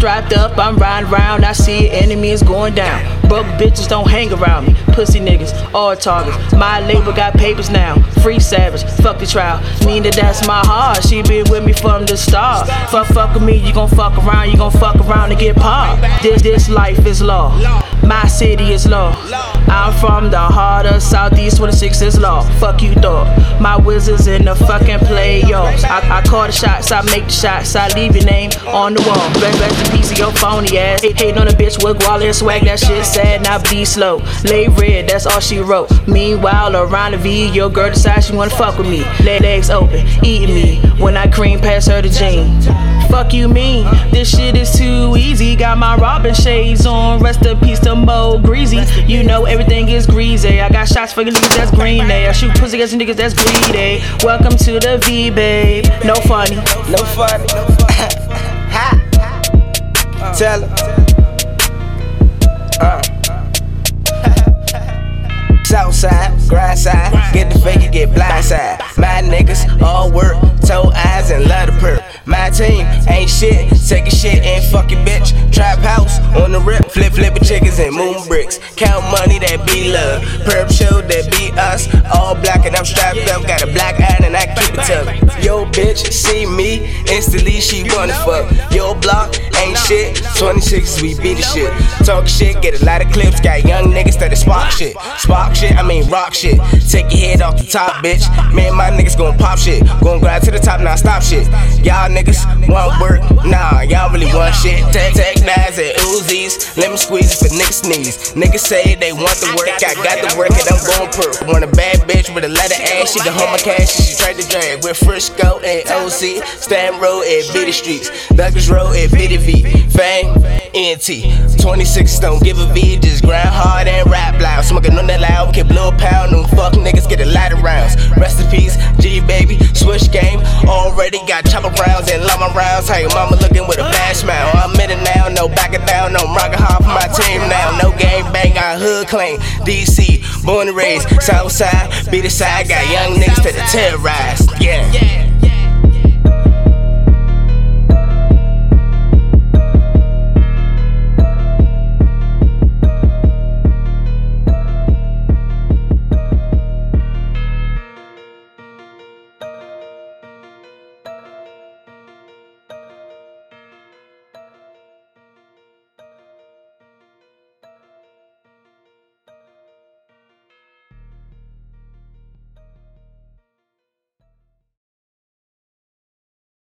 Strapped up, I'm riding around, I see enemies going down. Broke bitches don't hang around me. Pussy niggas, all targets. My label got papers now. Free savage, fuck the trial. Nina, that's my heart. She been with me from the start. Fuck, fuck with me, you gon' fuck around, you gon' fuck around and get popped. This, this life is law. My city is law. I'm from the heart of Southeast 26 is law. Fuck you, dog. My wizards in the fucking playoffs. I, I call the shots, I make the shots, I leave your name on the wall. Rest, rest in peace of your phony ass. Hating on a bitch with guala and swag, that shit sad, not be slow. Lay red, that's all she wrote. Meanwhile, around the V, your girl decides she wanna fuck with me. Legs open, eating me when I cream past her the jean. Fuck you mean? This shit is too easy. Got my Robin shades on. Rest in peace to Mo Greasy. You know everything is greasy. I got shots for your niggas that's green day. I shoot pussy against niggas that's greedy. Welcome to the V, babe. No funny. No funny. Southside, grind side, get the fake and get blind side. My niggas all work, toe eyes and love the perk. My team ain't shit, take a shit and fucking bitch. Trap house on the rip, flip flipping chickens and moon bricks. Count money that be love, perp show that be us. All black and I'm strapped up, got a black eye and I keep it tough. Yo bitch see me, instantly she wanna fuck. Yo block ain't shit, 26 we beat the shit. Talk shit, get a lot of clips, got young niggas spark shit. Spark shit, I mean rock shit. Take your head off the top, bitch. Me and my niggas gon' pop shit. Gon' grind to the top, now stop shit. Y'all niggas want work, nah, y'all really want shit. Tech, tech, and Uzis. Let me squeeze it for niggas sneeze. Niggas say they want the work, I got the work and I'm gon' perk. Want a bad bitch with a of ass, she can hold my cash, she tried to drag. With Frisco and OC, Stam Road at Bitty Streets, Douglas Road at Bitty V, Fang, NT. 26 don't give a V, just grind that blow pound, them fuck niggas get a of rounds. Peace, G baby, switch game. Already got chopper rounds and llama rounds. Hey, mama looking with a bad smile? I'm in it now, no backing down, no rockin' hard for my team now. No game bang, I hood claim. DC, born and raised, Southside, be the side, got young niggas to the terrorize. Yeah.